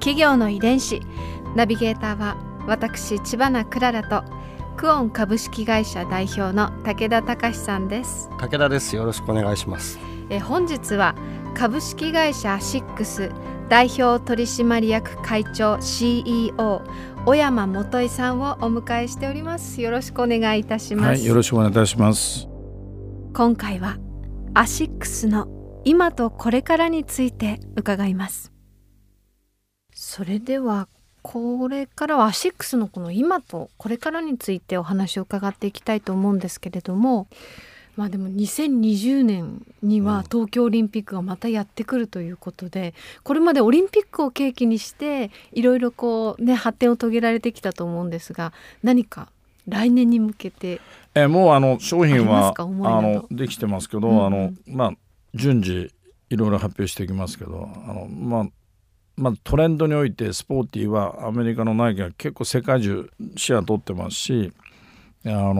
企業の遺伝子。ナビゲーターは私千葉なクララとクオン株式会社代表の武田隆さんです。武田です。よろしくお願いします。え本日は株式会社シックス代表取締役会長 CEO 小山元井さんをお迎えしております。よろしくお願いいたします、はい、よろしくお願いいたします。今回はアシックスの今とこれからについて伺いますそれではこれからはアシックスのこの今とこれからについてお話を伺っていきたいと思うんですけれどもまあでも2020年には東京オリンピックがまたやってくるということでこれまでオリンピックを契機にしていろいろこうね発展を遂げられてきたと思うんですが何か来年に向けてえもうあの商品はあの。できてますけど、うん、あのまあ順次いろいろ発表していきますけどあのまあまあ、トレンドにおいてスポーティーはアメリカのナイキが結構世界中シェア取ってますしあの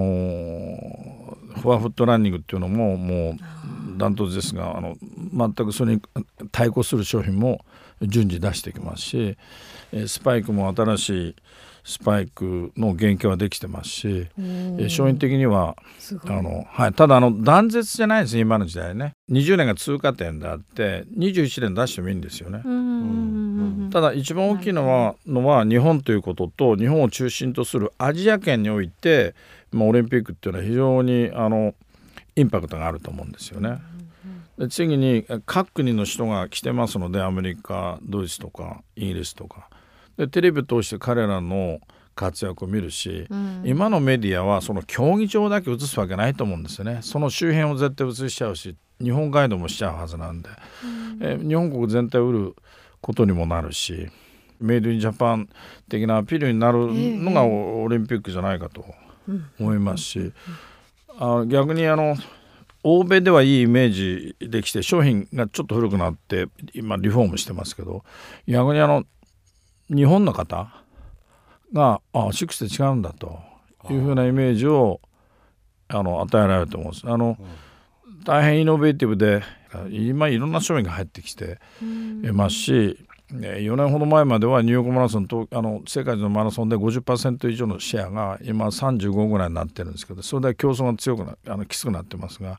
フォアフットランニングっていうのももうダントツですがあの全くそれに対抗する商品も順次出してきますしスパイクも新しいスパイクの原型はできてますし商品的にはあの、はい、ただあの断絶じゃないです今の時代ね。20年が通過点であって21年出してもいいんですよね。ただ一番大きいのはのは日本ということと日本を中心とするアジア圏において、まあ、オリンピックっていうのは非常にあのインパクトがあると思うんですよね。で次に各国の人が来てますのでアメリカドイツとかイギリスとかでテレビ通して彼らの活躍を見るし、うん、今のメディアはその競技場だけ映すわけないと思うんですよね。その周辺を絶対映しちゃうし日本ガイドもしちゃうはずなんで、うん、え日本国全体を売ることにもなるしメイドインジャパン的なアピールになるのがオリンピックじゃないかと思いますし、あ逆にあの欧米ではいいイメージできて商品がちょっと古くなって今リフォームしてますけど逆にあの日本の方があシックスで違うんだというふうなイメージをあの与えられると思うんです。あの、うん、大変イノベーティブで今いろんな商品が入ってきていますし、4年ほど前まではニューヨークマラソンとあの世界のマラソンで50%以上のシェアが今35ぐらいになってるんですけどそれで競争が強くなあのきつくなってますが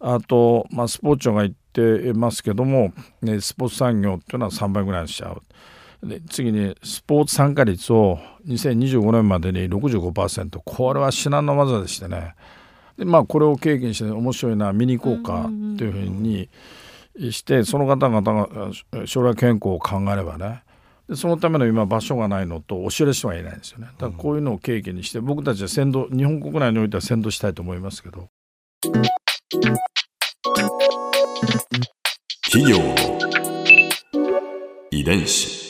あと、まあ、スポーツ庁が言ってますけども、ね、スポーツ産業っていうのは3倍ぐらいにしちゃう。で次にスポーツ参加率を2025年までに65%これは至難の業でしてね。でまあこれを経験して面白いな見に行こうかというふうにしてその方々が将来健康を考えればね。でそのための今場所がないのと教える人がいないんですよね。だからこういうのを経験にして僕たちは先導日本国内においては先導したいと思いますけど。企業。遺伝子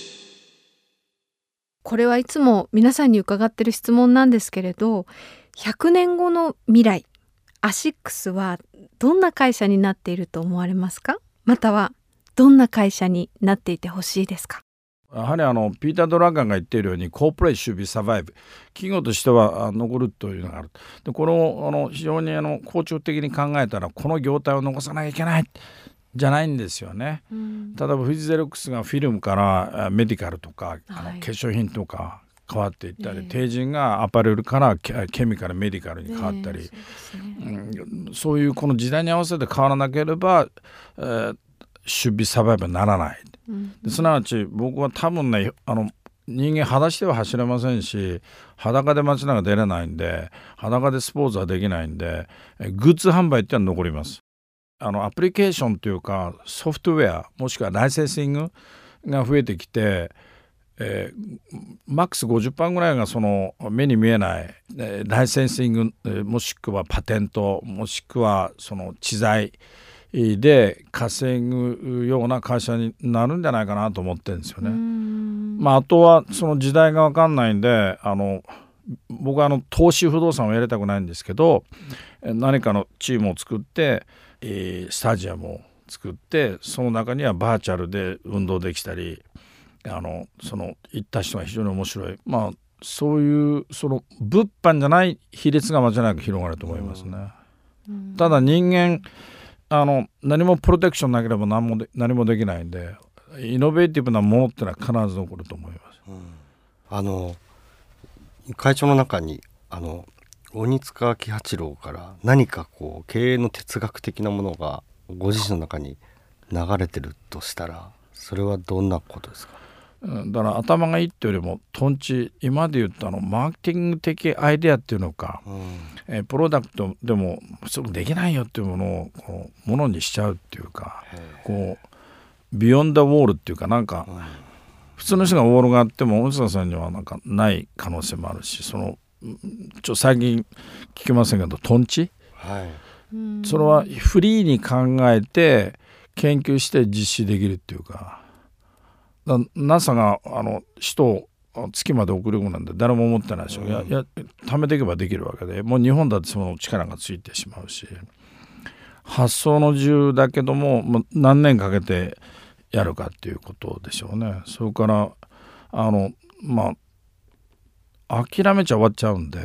これはいつも皆さんに伺ってる質問なんですけれど100年後の未来アシックスはどんな会社になっていると思われますか？またはどんな会社になっていてほしいですか？やはりあのピーター・ドラガンが言っているようにコーポレーション・ビ・サバイブ企業としては残るというのがある。でこれをあの非常にあの校長的に考えたらこの業態を残さなきゃいけない。じゃないんですよね、うん、例えばフジゼロックスがフィルムからメディカルとか、あの化粧品とか変わっていったり、ね、帝人がアパレルからケミカルメディカルに変わったり、ねそうね。うん、そういうこの時代に合わせて変わらなければ、えー、守備サバイバーにならない、うん、すなわち僕は多分ねあの人間裸足では走れませんし裸で街中出れないんで裸でスポーツはできないんでグッズ販売ってのは残りますあのアプリケーションというかソフトウェアもしくはライセンシングが増えてきて、えー、マックス50%ぐらいがその目に見えない、えー、ライセンシング、えー、もしくはパテントもしくはその知財で稼ぐような会社になるんじゃないかなと思ってるんですよね。まあ、あとはその時代が分かんないんであの僕はあの投資不動産をやりたくないんですけど何かのチームを作って、えー、スタジアムを作ってその中にはバーチャルで運動できたりあのその行った人が非常に面白いまあそういうその物販じゃない比率が間違いなく広がると思いますね。うん、ただ人間あの何もプロテクションなければ何もで何もできないんでイノベーティブなものってのは必ず起こると思います。うん、あの会長の中にあの鬼塚喜八郎から何かこう経営の哲学的なものがご自身の中に流れてるとしたらそれはどんなことですか？だから頭がいいっていうよりもとんち今で言ったのマーケティング的アイデアっていうのか、うん、えプロダクトでもすぐできないよっていうものをこうものにしちゃうっていうかこうビヨンダウォールっていうかなんか、うん、普通の人がウォールがあっても大塚さんにはなんかない可能性もあるしそのちょ最近聞きませんけどとんち、はい、それはフリーに考えて研究して実施できるっていうか。NASA があの人を月まで送るなんて誰も思ってないでしょ、う。ん、いやいや貯めていけばできるわけで。もう日本だってその力がついてしまうし。発想の自由だけどももう何年かけてやるかっていうことでしょうね。それからあのまあ諦めちゃ終わっちゃうんで、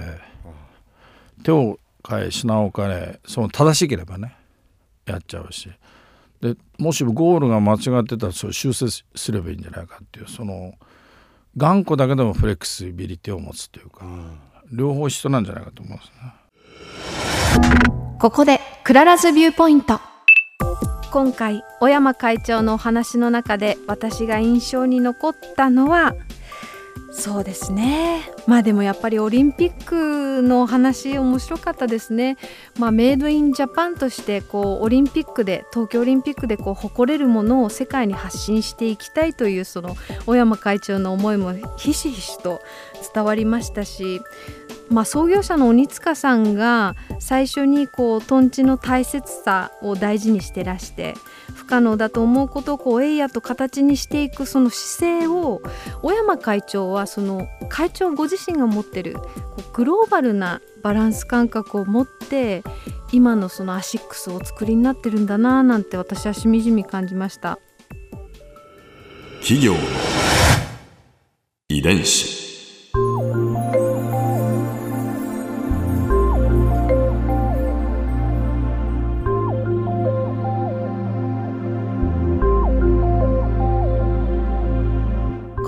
手を変え品を変えその正しければねやっちゃうし。でもしゴールが間違ってたらそれ修正すればいいんじゃないかっていうその頑固だけでもフレキシビリティを持つっていうか、うん、両方一緒なんじゃないかと思いますね。ここでクララズビューポイント。今回小山会長のお話の中で私が印象に残ったのはそうですね。まあでもやっぱりオリンピックの話面白かったですね、まあ、メイドインジャパンとしてこうオリンピックで東京オリンピックでこう誇れるものを世界に発信していきたいというその小山会長の思いもひしひしと伝わりましたしまあ、創業者の鬼塚さんが最初にこうとんちの大切さを大事にしてらして可能だと思うことをこうえいやと形にしていくその姿勢を小山会長はその会長ご自身が持ってるこうグローバルなバランス感覚を持って今のそのアシックスをお作りになってるんだななんて私はしみじみ感じました。企業遺伝子。